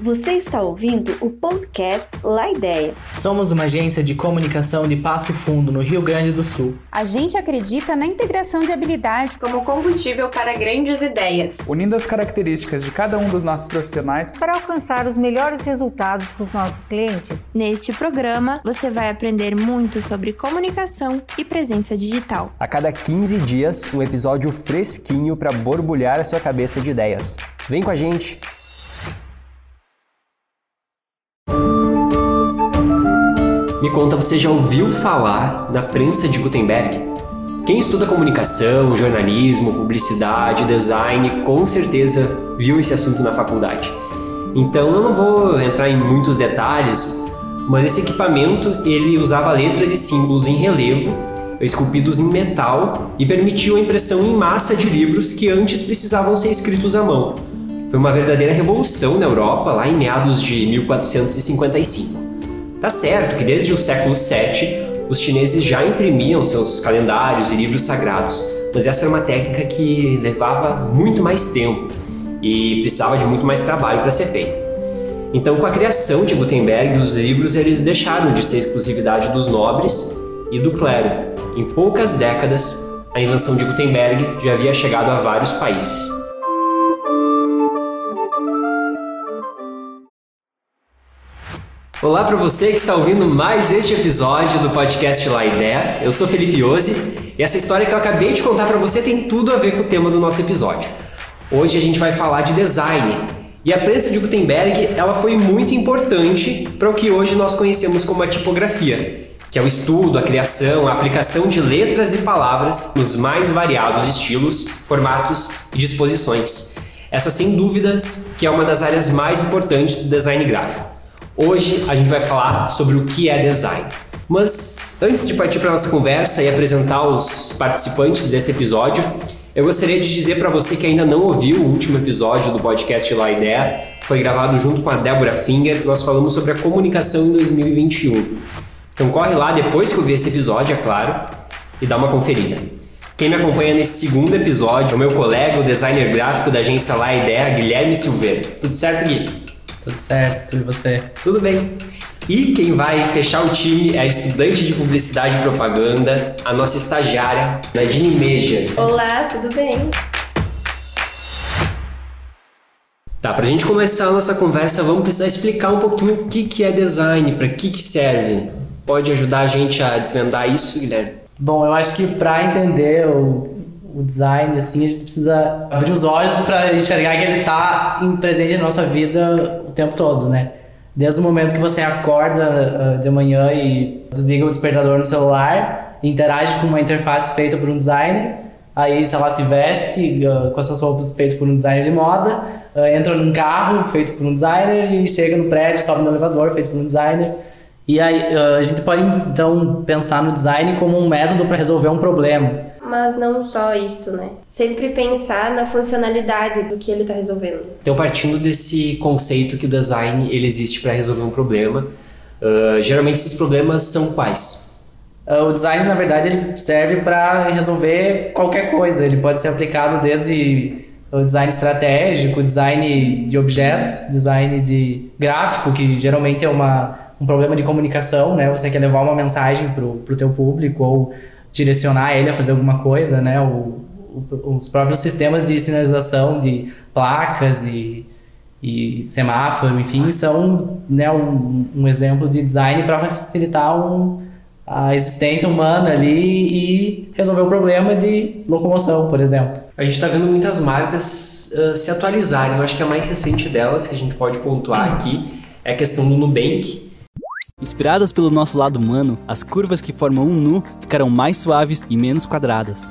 Você está ouvindo o podcast La Ideia. Somos uma agência de comunicação de Passo Fundo, no Rio Grande do Sul. A gente acredita na integração de habilidades como combustível para grandes ideias, unindo as características de cada um dos nossos profissionais para alcançar os melhores resultados com os nossos clientes. Neste programa, você vai aprender muito sobre comunicação e presença digital. A cada 15 dias, um episódio fresquinho para borbulhar a sua cabeça de ideias. Vem com a gente! Me conta, você já ouviu falar da prensa de Gutenberg? Quem estuda comunicação, jornalismo, publicidade, design, com certeza viu esse assunto na faculdade. Então eu não vou entrar em muitos detalhes, mas esse equipamento ele usava letras e símbolos em relevo, esculpidos em metal e permitiu a impressão em massa de livros que antes precisavam ser escritos à mão. Foi uma verdadeira revolução na Europa lá em meados de 1455. Tá certo que desde o século VII os chineses já imprimiam seus calendários e livros sagrados, mas essa era uma técnica que levava muito mais tempo e precisava de muito mais trabalho para ser feita. Então, com a criação de Gutenberg, os livros eles deixaram de ser exclusividade dos nobres e do clero. Em poucas décadas, a invenção de Gutenberg já havia chegado a vários países. Olá para você que está ouvindo mais este episódio do podcast La Ideia. Eu sou Felipe Ozzi e essa história que eu acabei de contar para você tem tudo a ver com o tema do nosso episódio. Hoje a gente vai falar de design. E a prensa de Gutenberg, ela foi muito importante para o que hoje nós conhecemos como a tipografia, que é o estudo, a criação, a aplicação de letras e palavras nos mais variados estilos, formatos e disposições. Essa sem dúvidas que é uma das áreas mais importantes do design gráfico. Hoje a gente vai falar sobre o que é design. Mas antes de partir para nossa conversa e apresentar os participantes desse episódio, eu gostaria de dizer para você que ainda não ouviu o último episódio do podcast La Ideia, foi gravado junto com a Débora Finger, nós falamos sobre a comunicação em 2021. Então corre lá depois que ouvir esse episódio, é claro, e dá uma conferida. Quem me acompanha nesse segundo episódio é o meu colega, o designer gráfico da agência La Ideia, Guilherme Silveira. Tudo certo, Gui? Tudo certo, e você? Tudo bem. E quem vai fechar o time é a estudante de publicidade e propaganda, a nossa estagiária, Nadine Meja. Olá, tudo bem? Tá, pra gente começar a nossa conversa, vamos precisar explicar um pouquinho o que, que é design, para que, que serve. Pode ajudar a gente a desvendar isso, Guilherme? Bom, eu acho que para entender o o design, assim, a gente precisa abrir os olhos para enxergar que ele está presente na nossa vida o tempo todo, né? Desde o momento que você acorda uh, de manhã e desliga o despertador no celular, interage com uma interface feita por um designer, aí, sei lá, se veste uh, com essas roupas feitas por um designer de moda, uh, entra num carro feito por um designer e chega no prédio, sobe no elevador feito por um designer. E aí a gente pode então pensar no design como um método para resolver um problema mas não só isso, né? Sempre pensar na funcionalidade do que ele está resolvendo. Então, partindo desse conceito que o design ele existe para resolver um problema, uh, geralmente esses problemas são quais? Uh, o design, na verdade, ele serve para resolver qualquer coisa. Ele pode ser aplicado desde o design estratégico, design de objetos, design de gráfico, que geralmente é uma, um problema de comunicação, né? Você quer levar uma mensagem para o teu público ou direcionar ele a fazer alguma coisa, né? O, o, os próprios sistemas de sinalização de placas e, e semáforo, enfim, são né, um, um exemplo de design para facilitar um, a existência humana ali e resolver o problema de locomoção, por exemplo. A gente está vendo muitas marcas uh, se atualizarem. Eu acho que a mais recente delas que a gente pode pontuar aqui é a questão do Nubank, Inspiradas pelo nosso lado humano, as curvas que formam um nu ficarão mais suaves e menos quadradas.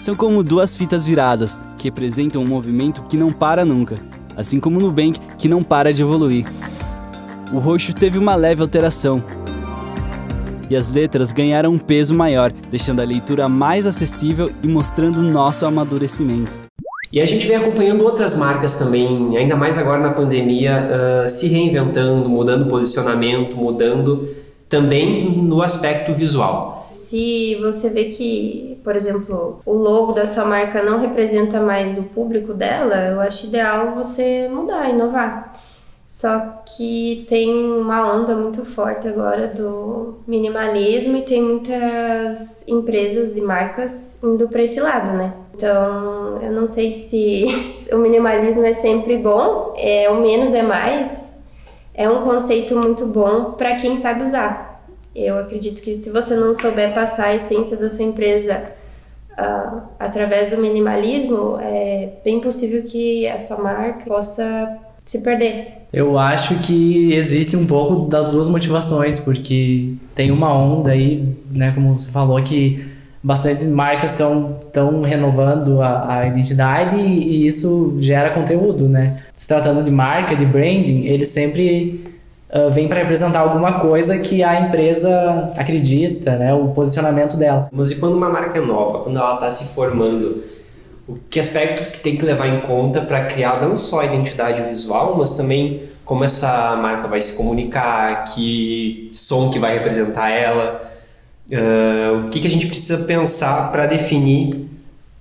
São como duas fitas viradas, que representam um movimento que não para nunca, assim como o Nubank, que não para de evoluir. O roxo teve uma leve alteração, e as letras ganharam um peso maior, deixando a leitura mais acessível e mostrando nosso amadurecimento. E a gente vem acompanhando outras marcas também, ainda mais agora na pandemia, uh, se reinventando, mudando posicionamento, mudando também no aspecto visual. Se você vê que, por exemplo, o logo da sua marca não representa mais o público dela, eu acho ideal você mudar, inovar. Só que tem uma onda muito forte agora do minimalismo e tem muitas empresas e marcas indo para esse lado, né? Então, eu não sei se o minimalismo é sempre bom, é o menos é mais. É um conceito muito bom para quem sabe usar. Eu acredito que se você não souber passar a essência da sua empresa uh, através do minimalismo, é bem possível que a sua marca possa se perder. Eu acho que existe um pouco das duas motivações, porque tem uma onda aí, né, como você falou, que bastante marcas estão tão renovando a, a identidade e, e, isso gera conteúdo, né? Se tratando de marca, de branding, eles sempre uh, vêm para representar alguma coisa que a empresa acredita, né? O posicionamento dela. Mas e quando uma marca é nova, quando ela está se formando, que aspectos que tem que levar em conta para criar não só a identidade visual, mas também como essa marca vai se comunicar, que som que vai representar ela, uh, o que, que a gente precisa pensar para definir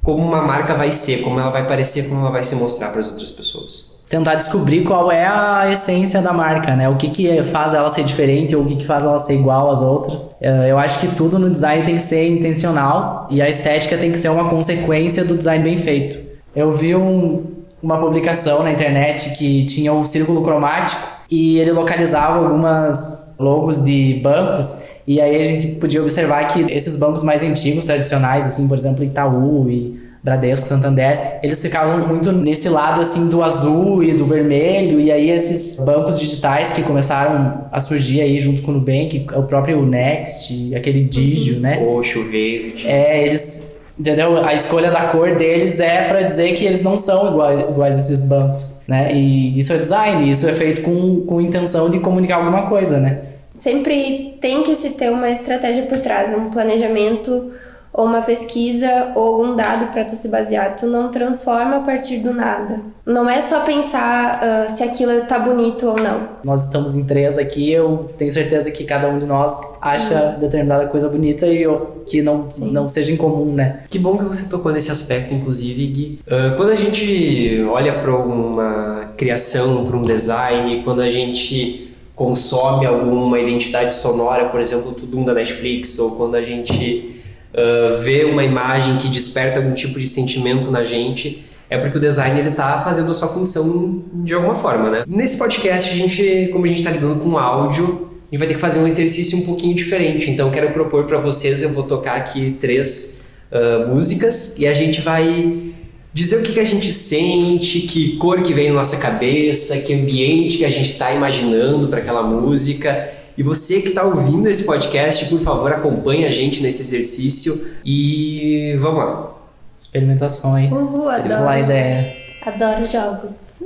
como uma marca vai ser, como ela vai parecer, como ela vai se mostrar para as outras pessoas tentar descobrir qual é a essência da marca, né? O que, que faz ela ser diferente ou o que, que faz ela ser igual às outras. Eh, eu acho que tudo no design tem que ser intencional e a estética tem que ser uma consequência do design bem feito. Eu vi um, uma publicação na internet que tinha um círculo cromático e ele localizava algumas logos de bancos e aí a gente podia observar que esses bancos mais antigos, tradicionais, assim, por exemplo, Itaú e Bradesco, Santander, eles ficavam muito nesse lado assim do azul e do vermelho, e aí esses bancos digitais que começaram a surgir aí junto com o Nubank, o próprio Next, aquele Digio, né? Roxo, verde. É, eles entendeu? A escolha da cor deles é para dizer que eles não são iguais, iguais a esses bancos, né? E isso é design, isso é feito com, com intenção de comunicar alguma coisa, né? Sempre tem que se ter uma estratégia por trás, um planejamento ou uma pesquisa ou algum dado para tu se basear. Tu não transforma a partir do nada. Não é só pensar uh, se aquilo tá bonito ou não. Nós estamos em três aqui, eu tenho certeza que cada um de nós acha hum. determinada coisa bonita e eu, que não, não seja incomum, né? Que bom que você tocou nesse aspecto, inclusive, Gui. Uh, quando a gente olha para uma criação, para um design, quando a gente consome alguma identidade sonora, por exemplo, tudo da Netflix, ou quando a gente uh, ver uma imagem que desperta algum tipo de sentimento na gente, é porque o designer está fazendo a sua função de alguma forma, né? Nesse podcast, a gente, como a gente está lidando com áudio, a gente vai ter que fazer um exercício um pouquinho diferente. Então, quero propor para vocês, eu vou tocar aqui três uh, músicas e a gente vai dizer o que, que a gente sente, que cor que vem na nossa cabeça, que ambiente que a gente está imaginando para aquela música. E você que está ouvindo esse podcast, por favor, acompanhe a gente nesse exercício e vamos lá. Experimentações. Uhul, adoro. ideia. Adoro jogos.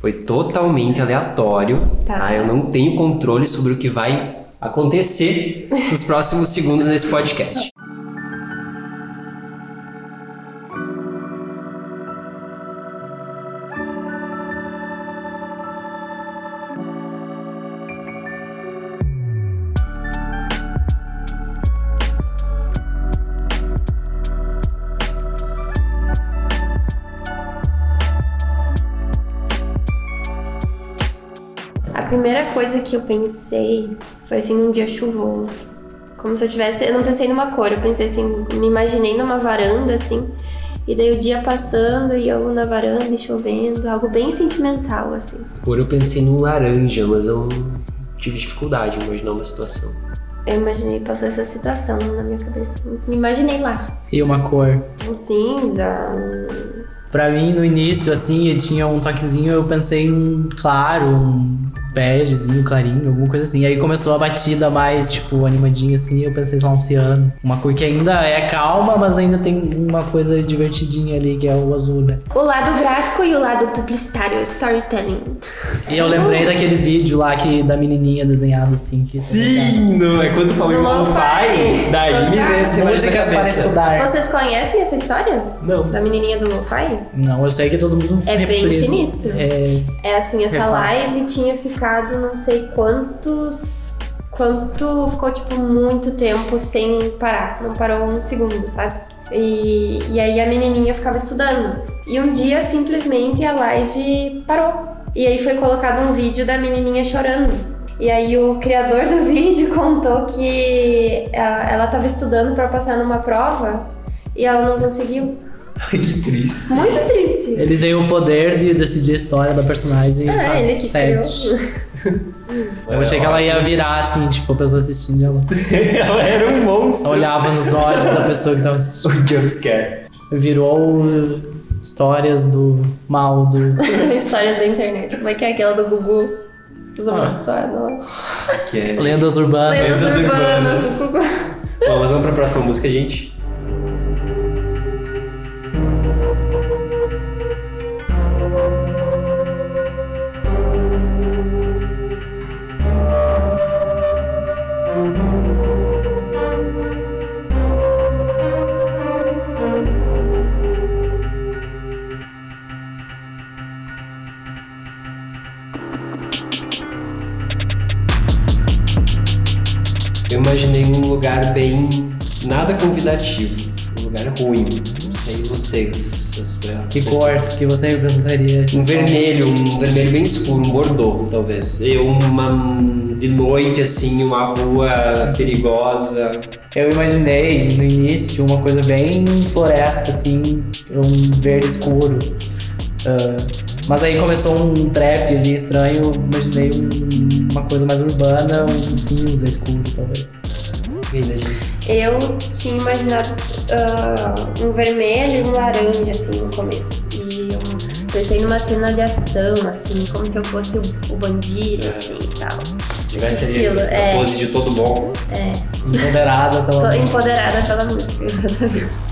Foi totalmente aleatório, tá. tá? Eu não tenho controle sobre o que vai acontecer nos próximos segundos nesse podcast. Primeira coisa que eu pensei foi assim num dia chuvoso. Como se eu tivesse. Eu não pensei numa cor, eu pensei assim, me imaginei numa varanda assim. E daí o dia passando e eu na varanda e chovendo, algo bem sentimental assim. Cor eu pensei num laranja, mas eu tive dificuldade em imaginar uma situação. Eu imaginei, passou essa situação na minha cabeça. Me imaginei lá. E uma cor? Um cinza, um... Pra mim, no início, assim, tinha um toquezinho, eu pensei em um claro, um begezinho, clarinho, alguma coisa assim. Aí começou a batida mais, tipo, animadinha assim, eu pensei lá um ciano. Uma cor que ainda é calma, mas ainda tem uma coisa divertidinha ali, que é o azul, né? O lado gráfico e o lado publicitário, storytelling. E eu lembrei daquele vídeo lá que, da menininha desenhada assim. Que Sim! Não, é quando falou em lo-fi, daí me veio essa Músicas para estudar. Vocês conhecem essa história? Não. Da menininha do lo-fi? Não, eu sei que todo mundo É bem sinistro. É, é assim, essa live tinha ficado não sei quantos. Quanto ficou, tipo, muito tempo sem parar. Não parou um segundo, sabe? E, e aí a menininha ficava estudando. E um dia, simplesmente, a live parou. E aí foi colocado um vídeo da menininha chorando. E aí o criador do vídeo contou que ela ela tava estudando para passar numa prova e ela não conseguiu. que triste. Muito triste. Ele tem o poder de decidir a história da personagem e Ah, faz ele que sete. criou. Eu achei que ela ia virar assim, tipo, a pessoa assistindo ela. ela era um monstro. Olhava nos olhos da pessoa que tava assistindo. O jumpscare. Virou histórias do mal do. Histórias da internet. Como é que é aquela do Gugu? Os Ah. lá. Que é... Lendas urbanas. Lendas Lendas urbanas Gugu. Bom, mas vamos pra próxima música, gente. Nada convidativo. Um lugar ruim. Não sei vocês. Que cor que você representaria? Um vermelho, um vermelho bem escuro, um bordô, talvez. Eu, uma. de noite, assim, uma rua perigosa. Eu imaginei no início uma coisa bem floresta, assim, um verde escuro. Ah, mas aí começou um trap ali estranho, imaginei um- uma coisa mais urbana, um cinza escuro, talvez. E, né, gente? Eu tinha imaginado ah, um vermelho e um laranja, assim, no começo. E eu pensei numa cena de ação, assim, como se eu fosse o, o bandido, assim, e tal. Esse Tivesse estilo, ali a é. pose de todo bom. É. Empoderada pela. Tô empoderada pela música, exatamente.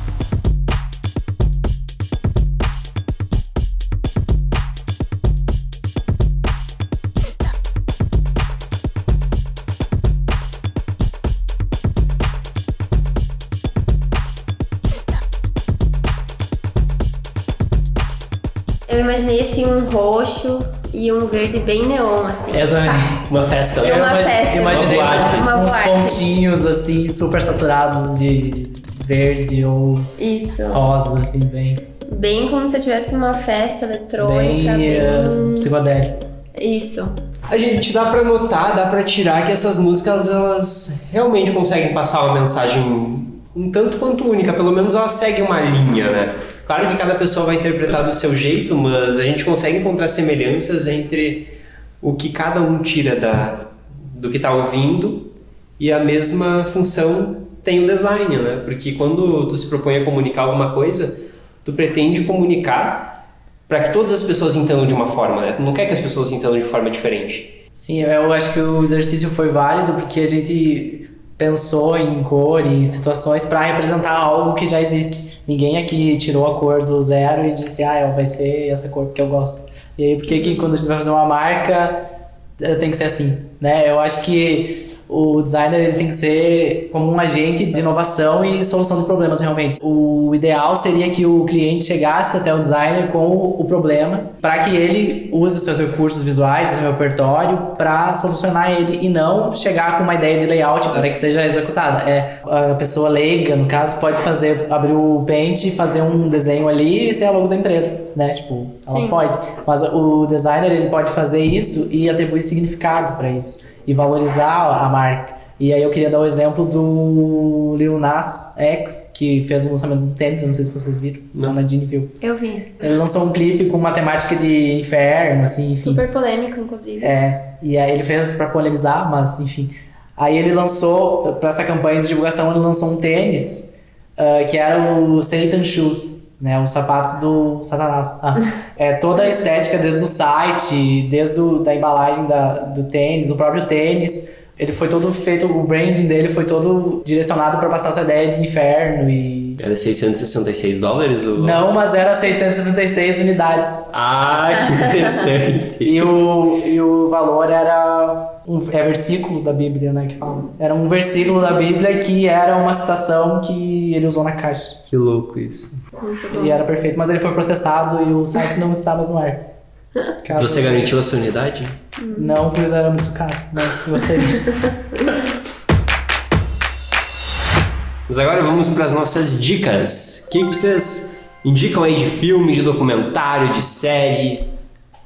Imaginei assim um roxo e um verde bem neon, assim. Eu também. Uma festa. E uma imagi- festa, Imaginei uma boate. Uma uns boate. pontinhos assim, super saturados de verde ou Isso. rosa, assim, bem. Bem como se eu tivesse uma festa eletrônica, Bem bem. uh, psicodélico. Isso. A gente dá pra notar, dá pra tirar que essas músicas elas realmente conseguem passar uma mensagem um tanto quanto única, pelo menos elas seguem uma linha, né? Claro que cada pessoa vai interpretar do seu jeito, mas a gente consegue encontrar semelhanças entre o que cada um tira da, do que tá ouvindo e a mesma função tem o design, né? Porque quando tu se propõe a comunicar alguma coisa, tu pretende comunicar para que todas as pessoas entendam de uma forma, né? Tu não quer que as pessoas entendam de forma diferente. Sim, eu acho que o exercício foi válido porque a gente pensou em cor em situações para representar algo que já existe. Ninguém aqui tirou a cor do zero e disse, ah, vai ser essa cor porque eu gosto. E aí, por que que quando a gente vai fazer uma marca eh, tem que ser assim, né? Eu acho que o designer ele tem que ser como um agente de inovação e solução de problemas realmente. O ideal seria que o cliente chegasse até o designer com o problema para que ele use os seus recursos visuais, o seu repertório para solucionar ele e não chegar com uma ideia de layout para que seja executada. É, a pessoa leiga, no caso, pode fazer abrir o Paint, fazer um desenho ali e ser a logo da empresa, né? Tipo, ela Sim. pode. Mas o designer ele pode fazer isso e atribuir significado para isso e valorizar a marca. E aí eu queria dar o exemplo do Lil Nas X, que fez o lançamento do tênis, eu não sei se vocês viram, não. na Nadine viu. Eu vi. Ele lançou um clipe com uma temática de inferno, assim, enfim. Super polêmico, inclusive. É, e aí ele fez pra polemizar, mas enfim. Aí ele lançou, pra essa campanha de divulgação, ele lançou um tênis ah, que era o Satan Shoes, né? Os sapatos do Satanás. Ah, é, toda a estética, desde o site, desde o, da embalagem da, do tênis, o próprio tênis. Ele foi todo feito, o branding dele foi todo direcionado pra passar essa ideia de inferno e. Era 666 dólares? O... Não, mas era 666 unidades. Ah, que interessante. E o, e o valor era um é versículo da Bíblia, né, que fala. Era um versículo da Bíblia que era uma citação que ele usou na caixa. que louco isso. Muito bom. E era perfeito, mas ele foi processado e o site não está mais no ar. Caso- Você garantiu a sua unidade? Não, pois era muito caro, mas você... Mas agora vamos para as nossas dicas. O que vocês indicam aí de filme, de documentário, de série?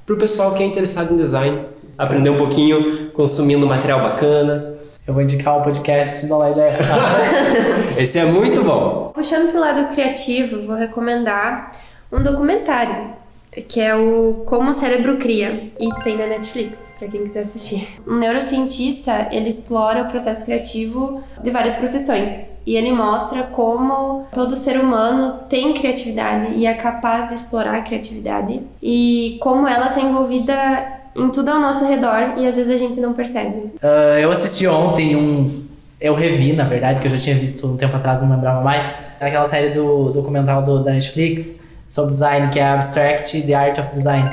para o pessoal que é interessado em design, aprender um pouquinho consumindo material bacana. Eu vou indicar o podcast do La Ideia. Esse é muito bom. Puxando pro lado criativo, vou recomendar um documentário que é o Como o Cérebro Cria e tem na Netflix para quem quiser assistir. Um neurocientista ele explora o processo criativo de várias profissões e ele mostra como todo ser humano tem criatividade e é capaz de explorar a criatividade e como ela está envolvida em tudo ao nosso redor e às vezes a gente não percebe. Uh, eu assisti ontem um. Eu revi, na verdade, que eu já tinha visto um tempo atrás, não lembrava mais. Aquela série do documental do, da Netflix sobre design, que é Abstract The Art of Design.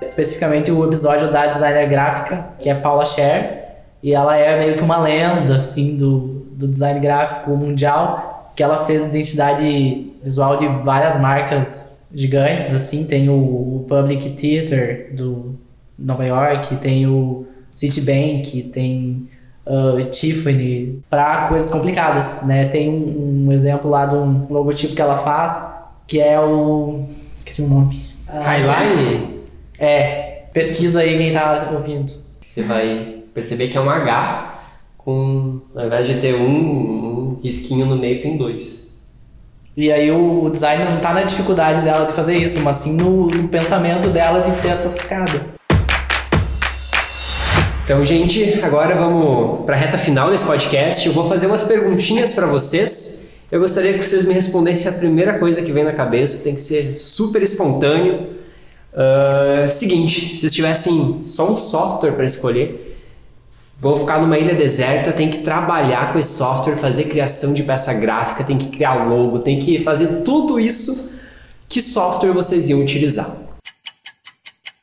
Especificamente o episódio da designer gráfica, que é Paula Scher, e ela é meio que uma lenda, assim, do, do design gráfico mundial, que ela fez identidade visual de várias marcas gigantes, assim, tem o, o Public Theater do Nova York, tem o Citibank, tem uh, Tiffany, para coisas complicadas, né? Tem um, um exemplo lá de um logotipo que ela faz, que é o. Esqueci o nome. Highline? É. Pesquisa aí quem tá ouvindo. Você vai perceber que é um H com. Ao invés de ter um, um risquinho no meio, tem dois. E aí o, o design não tá na dificuldade dela de fazer isso, mas sim no, no pensamento dela de ter essa sacada. Então, gente, agora vamos para a reta final desse podcast. Eu vou fazer umas perguntinhas para vocês. Eu gostaria que vocês me respondessem a primeira coisa que vem na cabeça, tem que ser super espontâneo. Uh, seguinte, se tivessem só um software para escolher, vou ficar numa ilha deserta, tem que trabalhar com esse software, fazer criação de peça gráfica, tem que criar logo, tem que fazer tudo isso. Que software vocês iam utilizar?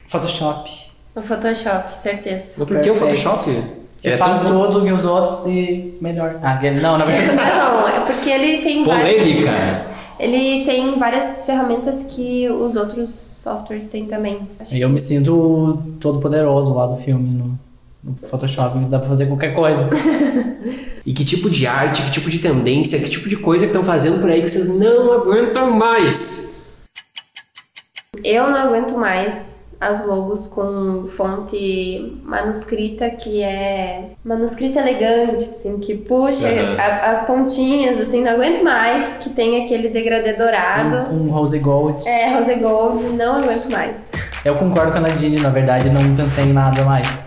Photoshop. O Photoshop, certeza. Mas por que o Photoshop? Ele é faz tudo que os outros e melhor. Ah, não, na verdade. não, é porque ele tem Polêmica. várias. Ele tem várias ferramentas que os outros softwares têm também. Acho e eu me sinto todo poderoso lá do filme no, no Photoshop, dá pra fazer qualquer coisa. e que tipo de arte, que tipo de tendência, que tipo de coisa que estão fazendo por aí que vocês não aguentam mais? Eu não aguento mais as logos com fonte manuscrita que é manuscrita elegante, assim, que puxa uhum. a, as pontinhas, assim, não aguento mais, que tem aquele degradê dourado. Um, um rose gold. É, rose gold, não aguento mais. Eu concordo com a Nadine, na verdade, não pensei em nada mais.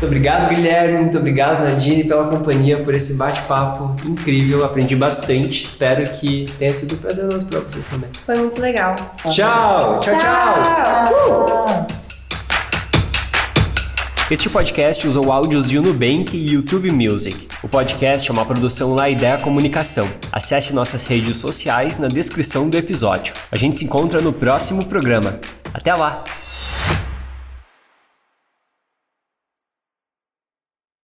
Muito obrigado, Guilherme. Muito obrigado, Nadine, pela companhia, por esse bate-papo incrível. Aprendi bastante. Espero que tenha sido prazeroso para vocês também. Foi muito legal. Tchau, tchau, tchau. tchau. Este podcast usou áudios de Nubank e YouTube Music. O podcast é uma produção La Ideia Comunicação. Acesse nossas redes sociais na descrição do episódio. A gente se encontra no próximo programa. Até lá!